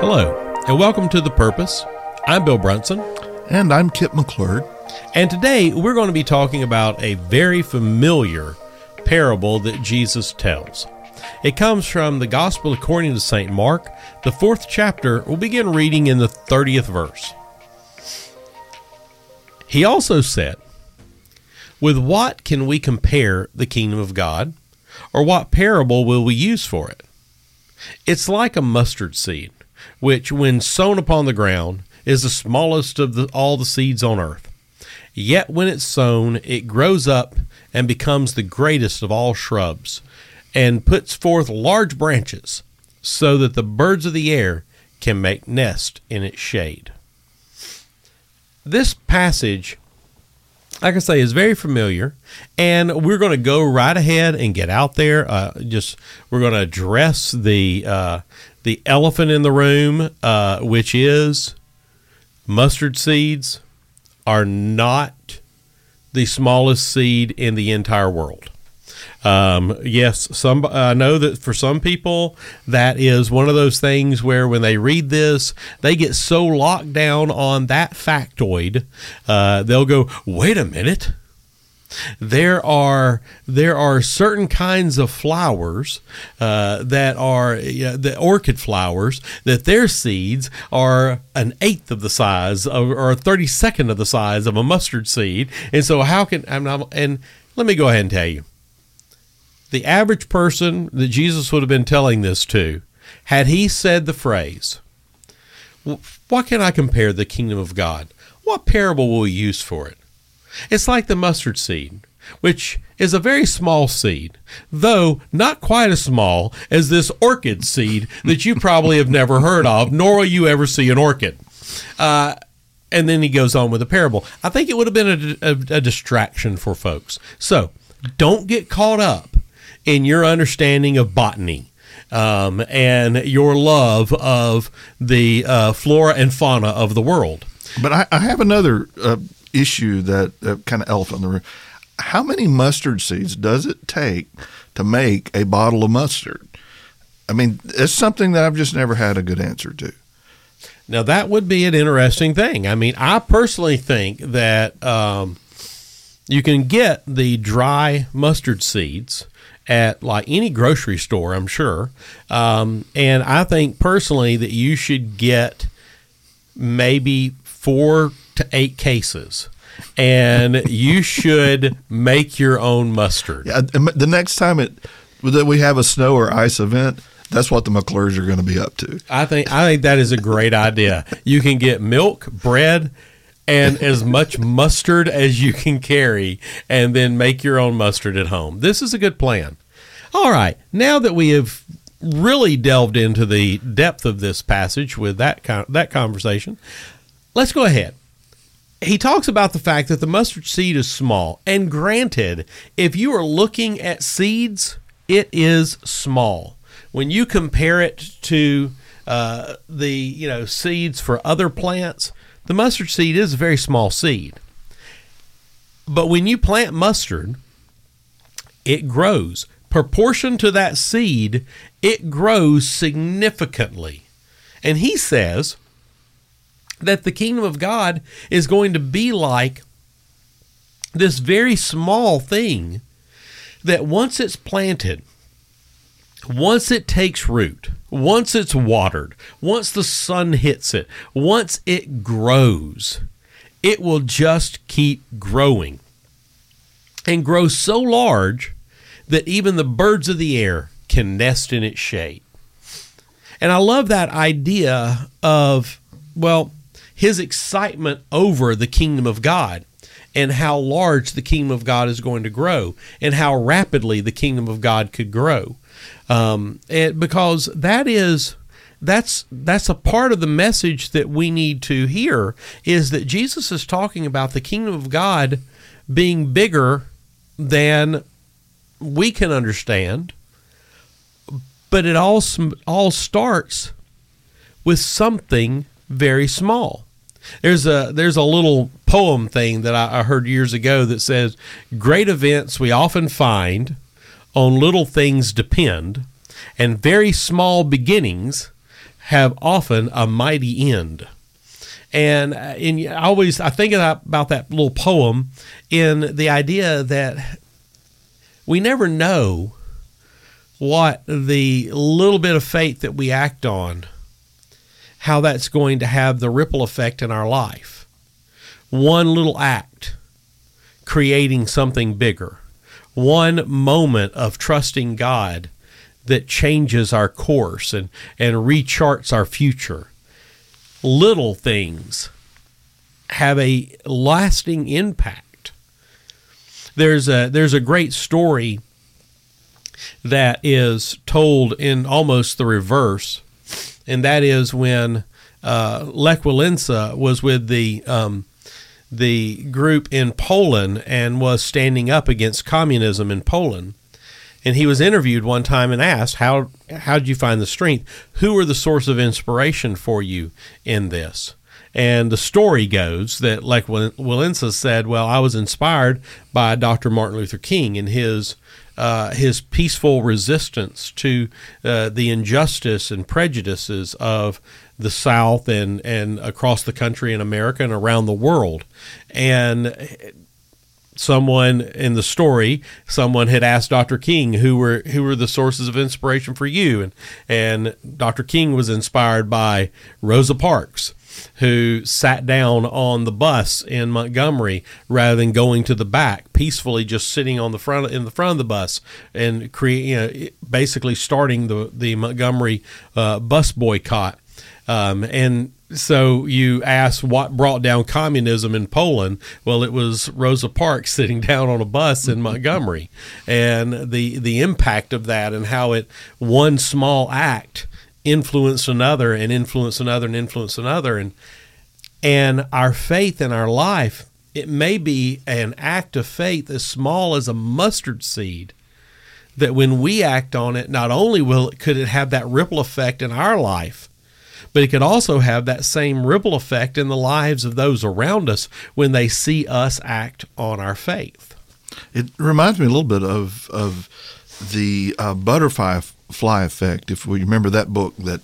Hello, and welcome to The Purpose. I'm Bill Brunson, And I'm Kipp McClure. and today we're going to be talking about a very familiar parable that Jesus tells. It comes from the Gospel according to St. Mark, the fourth chapter. We'll begin reading in the 30th verse. He also said, With what can we compare the kingdom of God? Or what parable will we use for it? It's like a mustard seed, which, when sown upon the ground, is the smallest of the, all the seeds on earth. Yet when it's sown, it grows up and becomes the greatest of all shrubs, and puts forth large branches, so that the birds of the air can make nest in its shade. This passage like I say, is very familiar, and we're going to go right ahead and get out there. Uh, just we're going to address the uh, the elephant in the room, uh, which is mustard seeds are not the smallest seed in the entire world. Um, yes, some I know that for some people that is one of those things where when they read this, they get so locked down on that factoid, uh, they'll go, "Wait a minute." There are there are certain kinds of flowers uh, that are the orchid flowers that their seeds are an eighth of the size of, or a thirty second of the size of a mustard seed, and so how can I'm not, and let me go ahead and tell you the average person that Jesus would have been telling this to, had he said the phrase, What can I compare the kingdom of God? What parable will we use for it? It's like the mustard seed, which is a very small seed, though not quite as small as this orchid seed that you probably have never heard of, nor will you ever see an orchid. Uh, and then he goes on with a parable. I think it would have been a, a, a distraction for folks. So don't get caught up in your understanding of botany um, and your love of the uh, flora and fauna of the world. But I, I have another uh, issue that uh, kind of elephant in the room. How many mustard seeds does it take to make a bottle of mustard? I mean, it's something that I've just never had a good answer to. Now that would be an interesting thing. I mean, I personally think that um, you can get the dry mustard seeds at like any grocery store, I'm sure. Um, and I think personally that you should get maybe four to eight cases. And you should make your own mustard. Yeah, the next time it that we have a snow or ice event, that's what the McClures are going to be up to. I think I think that is a great idea. You can get milk, bread, and as much mustard as you can carry, and then make your own mustard at home. This is a good plan. All right, now that we have really delved into the depth of this passage with that con- that conversation, let's go ahead. He talks about the fact that the mustard seed is small, and granted, if you are looking at seeds, it is small. When you compare it to uh, the you know seeds for other plants, the mustard seed is a very small seed. But when you plant mustard, it grows. Proportion to that seed, it grows significantly. And he says that the kingdom of God is going to be like this very small thing that once it's planted, once it takes root, once it's watered, once the sun hits it, once it grows, it will just keep growing and grow so large that even the birds of the air can nest in its shade. And I love that idea of, well, his excitement over the kingdom of God and how large the kingdom of God is going to grow and how rapidly the kingdom of God could grow. Um, and because that is that's that's a part of the message that we need to hear is that Jesus is talking about the kingdom of God being bigger than we can understand but it all all starts with something very small there's a there's a little poem thing that I, I heard years ago that says great events we often find on little things depend and very small beginnings have often a mighty end. And, uh, and I always I think about that little poem in the idea that we never know what the little bit of faith that we act on, how that's going to have the ripple effect in our life. One little act creating something bigger, one moment of trusting God that changes our course and, and recharts our future. Little things have a lasting impact. There's a there's a great story that is told in almost the reverse, and that is when uh, Lech Walesa was with the um, the group in Poland and was standing up against communism in Poland. And he was interviewed one time and asked, "How how did you find the strength? Who were the source of inspiration for you in this?" And the story goes that, Lech Walesa said, "Well, I was inspired by Dr. Martin Luther King and his uh, his peaceful resistance to uh, the injustice and prejudices of the South and, and across the country in America and around the world. And someone in the story, someone had asked Dr. King who were who were the sources of inspiration for you, and and Dr. King was inspired by Rosa Parks who sat down on the bus in Montgomery rather than going to the back, peacefully just sitting on the front in the front of the bus and create, you know, basically starting the the Montgomery uh, bus boycott. Um, and so you ask what brought down communism in Poland? Well, it was Rosa Parks sitting down on a bus in Montgomery, and the the impact of that and how it one small act influence another and influence another and influence another. And and our faith in our life it may be an act of faith as small as a mustard seed that when we act on it not only will it, could it have that ripple effect in our life but it could also have that same ripple effect in the lives of those around us when they see us act on our faith. It reminds me a little bit of of the uh, butterfly fly effect. If we remember that book that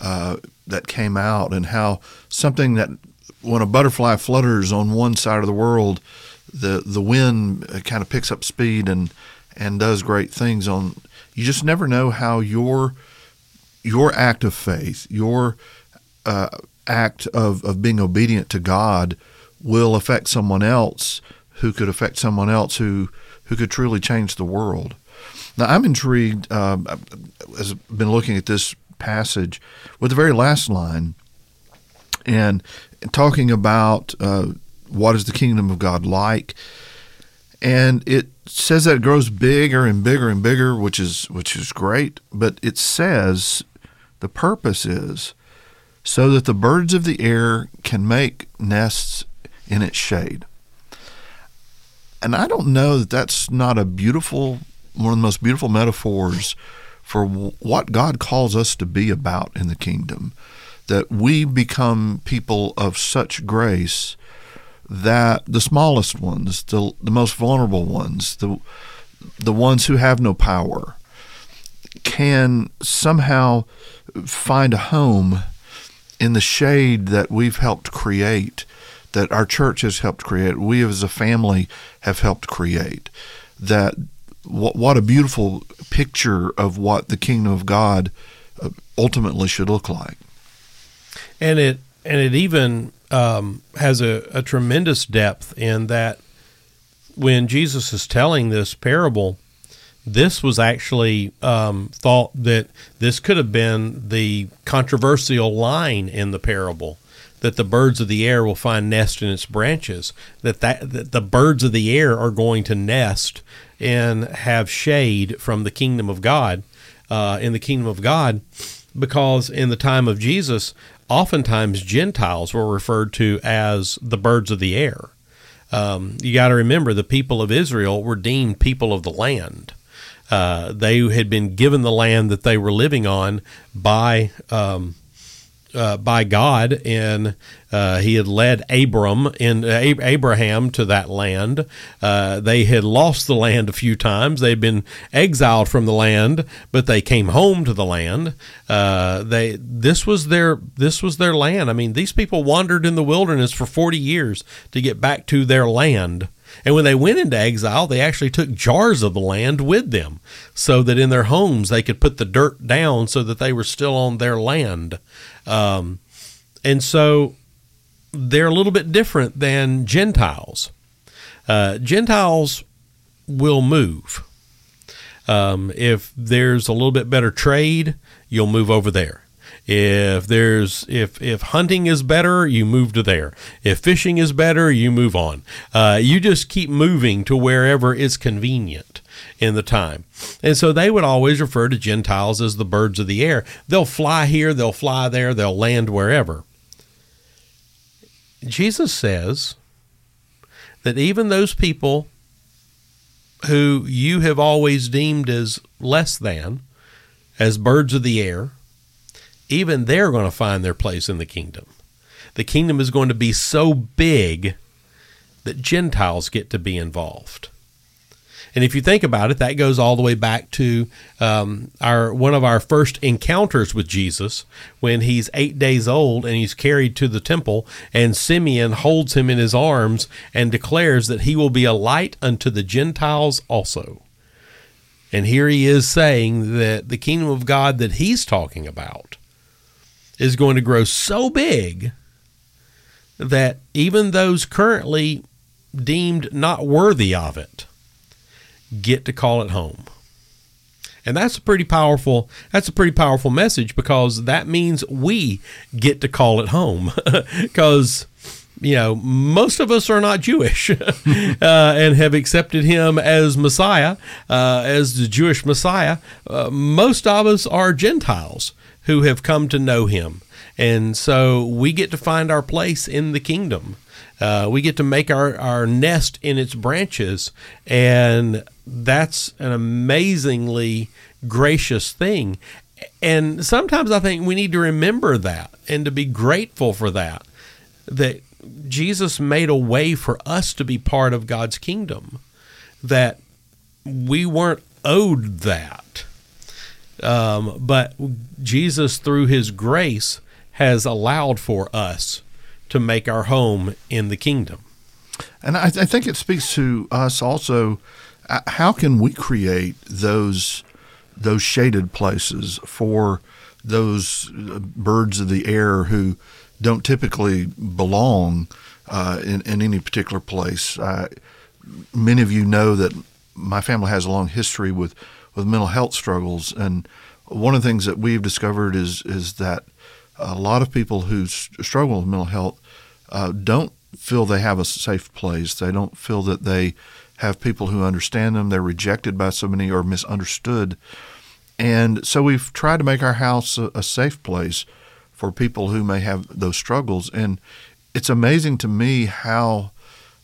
uh, that came out, and how something that when a butterfly flutters on one side of the world, the the wind kind of picks up speed and and does great things on. You just never know how your your act of faith, your uh, act of, of being obedient to God, will affect someone else who could affect someone else who who could truly change the world. Now, I'm intrigued um, as I've been looking at this passage with the very last line and talking about uh, what is the kingdom of God like. And it says that it grows bigger and bigger and bigger, which is which is great. But it says the purpose is so that the birds of the air can make nests in its shade. And I don't know that that's not a beautiful one of the most beautiful metaphors for what God calls us to be about in the kingdom. That we become people of such grace that the smallest ones, the, the most vulnerable ones, the, the ones who have no power, can somehow find a home in the shade that we've helped create, that our church has helped create, we as a family have helped create. That what, what a beautiful picture of what the kingdom of God uh, ultimately should look like. And it and it even um, has a, a tremendous depth in that when Jesus is telling this parable, this was actually um, thought that this could have been the controversial line in the parable that the birds of the air will find nest in its branches that, that that the birds of the air are going to nest and have shade from the kingdom of God uh, in the kingdom of God because in the time of Jesus, oftentimes Gentiles were referred to as the birds of the air. Um, you got to remember the people of Israel were deemed people of the land. Uh, they had been given the land that they were living on by um, uh, by God, and uh, he had led Abram and uh, Abraham to that land. Uh, they had lost the land a few times. They'd been exiled from the land, but they came home to the land. Uh, they this was their this was their land. I mean, these people wandered in the wilderness for forty years to get back to their land. And when they went into exile, they actually took jars of the land with them so that in their homes they could put the dirt down so that they were still on their land. Um, and so they're a little bit different than Gentiles. Uh, Gentiles will move. Um, if there's a little bit better trade, you'll move over there. If there's if if hunting is better, you move to there. If fishing is better, you move on. Uh, you just keep moving to wherever is convenient in the time. And so they would always refer to Gentiles as the birds of the air. They'll fly here, they'll fly there, they'll land wherever. Jesus says that even those people who you have always deemed as less than, as birds of the air, even they're going to find their place in the kingdom. The kingdom is going to be so big that Gentiles get to be involved. And if you think about it, that goes all the way back to um, our one of our first encounters with Jesus when he's eight days old and he's carried to the temple, and Simeon holds him in his arms and declares that he will be a light unto the Gentiles also. And here he is saying that the kingdom of God that he's talking about is going to grow so big that even those currently deemed not worthy of it get to call it home. And that's a pretty powerful that's a pretty powerful message because that means we get to call it home because you know most of us are not Jewish uh, and have accepted him as Messiah uh, as the Jewish Messiah. Uh, most of us are Gentiles who have come to know him, and so we get to find our place in the kingdom. Uh, we get to make our, our nest in its branches, and that's an amazingly gracious thing. And sometimes I think we need to remember that and to be grateful for that, that Jesus made a way for us to be part of God's kingdom, that we weren't owed that. Um, but Jesus, through his grace, has allowed for us to make our home in the kingdom. And I, I think it speaks to us also. Uh, how can we create those those shaded places for those uh, birds of the air who don't typically belong uh, in, in any particular place? Uh, many of you know that my family has a long history with, with mental health struggles, and one of the things that we've discovered is is that a lot of people who struggle with mental health uh, don't feel they have a safe place. They don't feel that they have people who understand them. They're rejected by so many or misunderstood. And so we've tried to make our house a, a safe place for people who may have those struggles. And it's amazing to me how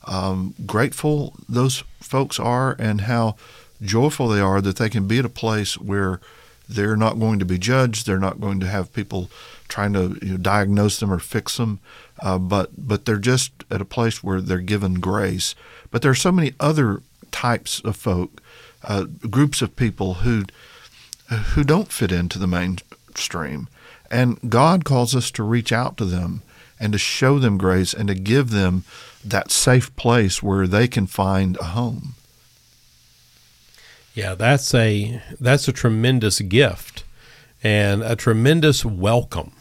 um, grateful those folks are and how joyful they are that they can be at a place where they're not going to be judged. They're not going to have people trying to you know, diagnose them or fix them, uh, but but they're just at a place where they're given grace. But there are so many other types of folk, uh, groups of people who who don't fit into the mainstream, and God calls us to reach out to them and to show them grace and to give them that safe place where they can find a home. Yeah, that's a that's a tremendous gift and a tremendous welcome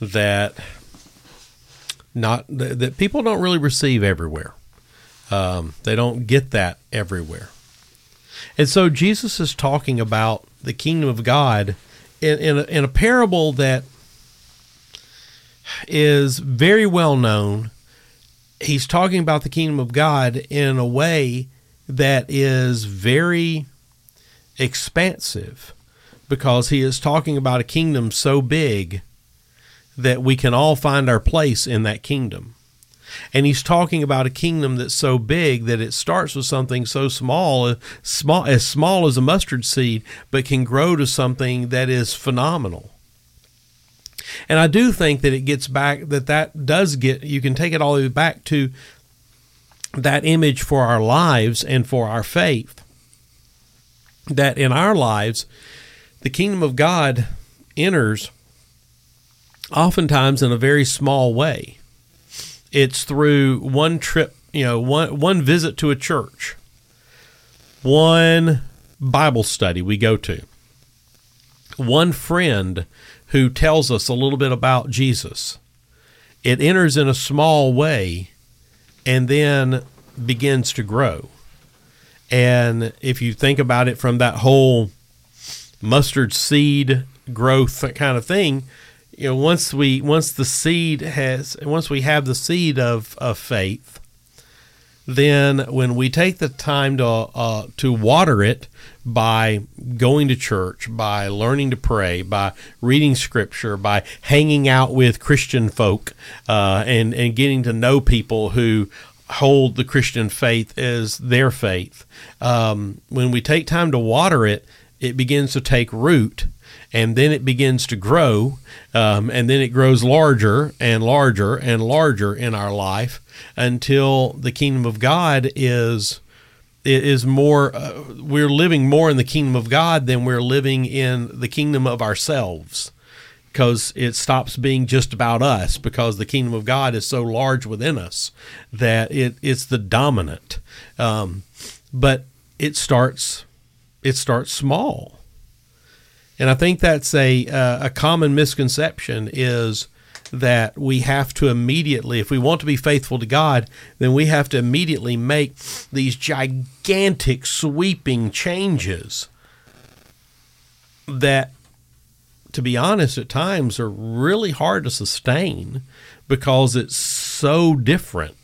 that not that people don't really receive everywhere. Um, they don't get that everywhere. And so Jesus is talking about the kingdom of God in, in, a, in a parable that is very well known. He's talking about the kingdom of God in a way that is very expansive because he is talking about a kingdom so big that we can all find our place in that kingdom. And he's talking about a kingdom that's so big that it starts with something so small, small as small as a mustard seed, but can grow to something that is phenomenal. And I do think that it gets back that that does get you can take it all the way back to that image for our lives and for our faith. That in our lives, the kingdom of God enters oftentimes in a very small way. It's through one trip, you know, one one visit to a church, one Bible study we go to, one friend who tells us a little bit about Jesus. It enters in a small way and then begins to grow. And if you think about it from that whole mustard seed growth kind of thing, you know, once we once the seed has once we have the seed of, of faith, then when we take the time to uh, to water it by going to church, by learning to pray, by reading scripture, by hanging out with Christian folk, uh, and and getting to know people who hold the Christian faith as their faith. Um, when we take time to water it, it begins to take root and then it begins to grow, um, and then it grows larger and larger and larger in our life until the kingdom of God is is more. Uh, we're living more in the kingdom of God than we're living in the kingdom of ourselves. Because it stops being just about us, because the kingdom of God is so large within us that it, it's the dominant. Um, but it starts it starts small and I think that's a uh, a common misconception is that we have to immediately, if we want to be faithful to God, then we have to immediately make these gigantic sweeping changes that, to be honest, at times are really hard to sustain because it's so different.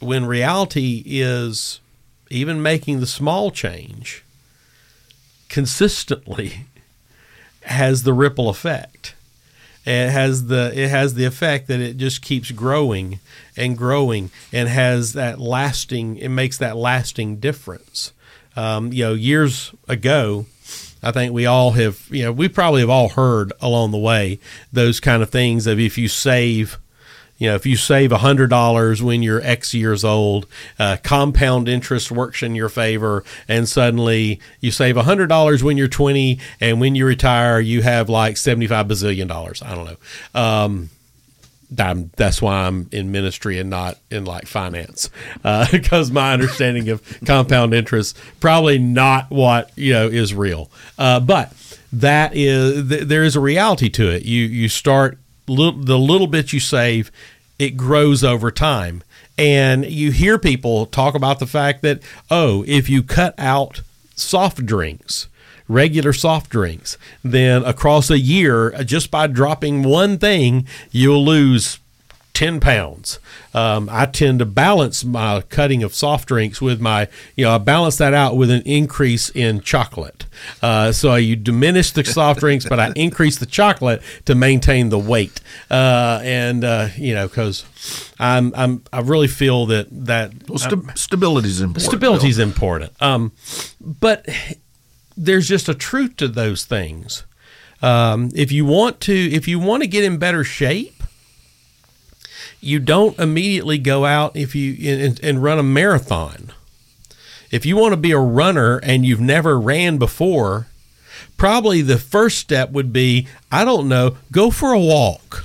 When reality is even making the small change consistently has the ripple effect. It has the it has the effect that it just keeps growing and growing and has that lasting. It makes that lasting difference. Um, you know, years ago, I think we all have. You know, we probably have all heard along the way those kind of things of if you save you know, if you save $100 when you're X years old, uh, compound interest works in your favor, and suddenly you save $100 when you're 20, and when you retire, you have like 75 bazillion dollars. I don't know. Um, I'm, that's why I'm in ministry and not in like finance, because uh, my understanding of compound interest probably not what you know is real. Uh, but that is th- there is a reality to it. You you start little, the little bit you save, it grows over time. And you hear people talk about the fact that, oh, if you cut out soft drinks, regular soft drinks, then across a year, just by dropping one thing, you'll lose 10 pounds. Um, I tend to balance my cutting of soft drinks with my, you know, I balance that out with an increase in chocolate. Uh, so you diminish the soft drinks, but I increase the chocolate to maintain the weight. Uh, and, uh, you know, because I'm, I'm, I really feel that, that well, st- stability is important. Stability is important. Um, but there's just a truth to those things. Um, if you want to, if you want to get in better shape, you don't immediately go out if you and, and run a marathon. If you want to be a runner and you've never ran before, probably the first step would be I don't know, go for a walk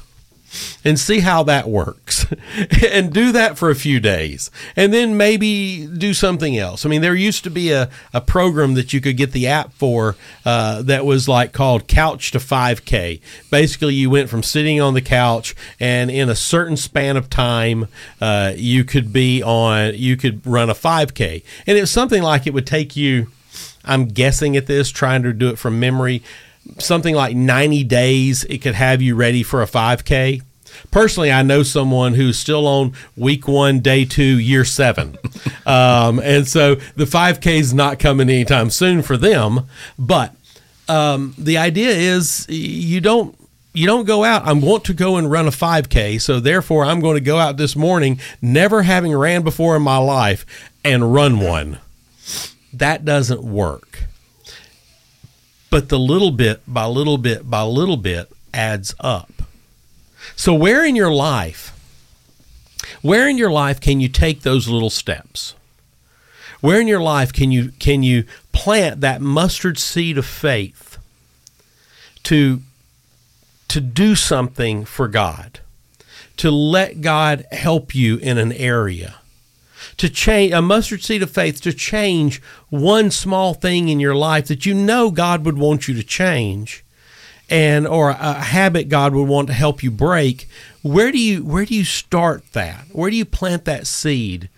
and see how that works and do that for a few days and then maybe do something else. I mean, there used to be a, a program that you could get the app for uh, that was like called Couch to 5K. Basically, you went from sitting on the couch and in a certain span of time, uh, you could be on, you could run a 5K. And it was something like it would take you, I'm guessing at this, trying to do it from memory something like 90 days it could have you ready for a 5k personally i know someone who's still on week one day two year seven. Um, and so the 5k is not coming anytime soon for them but um, the idea is you don't you don't go out. I want to go and run a 5k so therefore i'm going to go out this morning never having ran before in my life and run one. That doesn't work but the little bit by little bit by little bit adds up. So, where in your life, where in your life can you take those little steps? Where in your life can you can you plant that mustard seed of faith to to do something for God, to let God help you in an area, to change a mustard seed of faith to change one small thing in your life that you know God would want you to change and or a habit God would want to help you break where do you where do you start that? Where do you plant that seed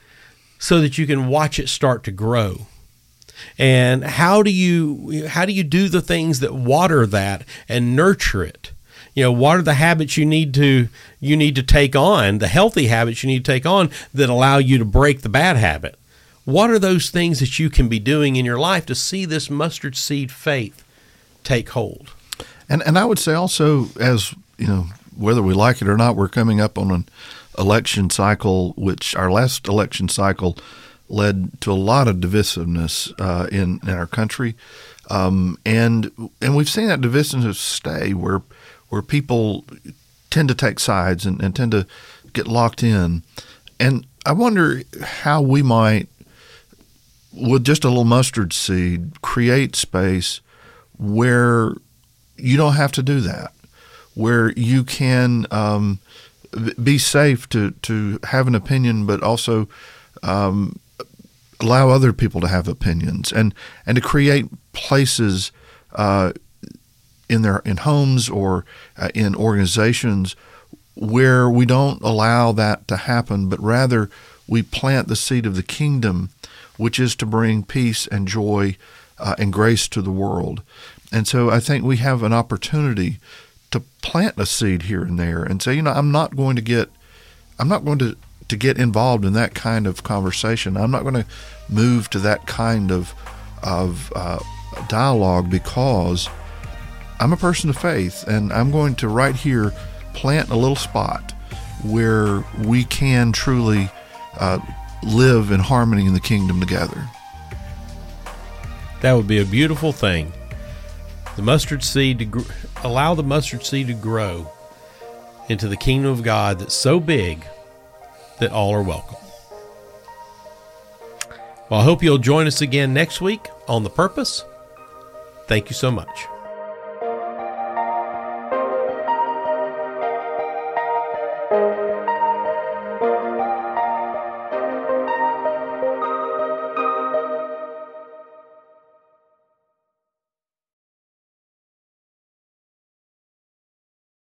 so that you can watch it start to grow? And how do you how do you do the things that water that and nurture it you know what are the habits you need to you need to take on the healthy habits you need to take on that allow you to break the bad habit? What are those things that you can be doing in your life to see this mustard seed faith take hold? And and i would say also as you know whether we like it or not we're coming up on an election cycle which our last election cycle led to a lot of divisiveness uh, in in our country. Um, and and we've seen that divisiveness stay where where people tend to take sides and, and tend to get locked in. And I wonder how we might, with just a little mustard seed, create space where you don't have to do that, where you can um, be safe to, to have an opinion, but also um, allow other people to have opinions and, and to create places uh, in their in homes or uh, in organizations where we don't allow that to happen, but rather we plant the seed of the kingdom, which is to bring peace and joy uh, and grace to the world. And so I think we have an opportunity to plant a seed here and there and say, you know, I'm not going to get, I'm not going to, to get involved in that kind of conversation. I'm not going to move to that kind of, of uh, dialogue because I'm a person of faith, and I'm going to right here plant a little spot where we can truly uh, live in harmony in the kingdom together. That would be a beautiful thing. The mustard seed to gr- allow the mustard seed to grow into the kingdom of God that's so big that all are welcome. Well, I hope you'll join us again next week on The Purpose. Thank you so much.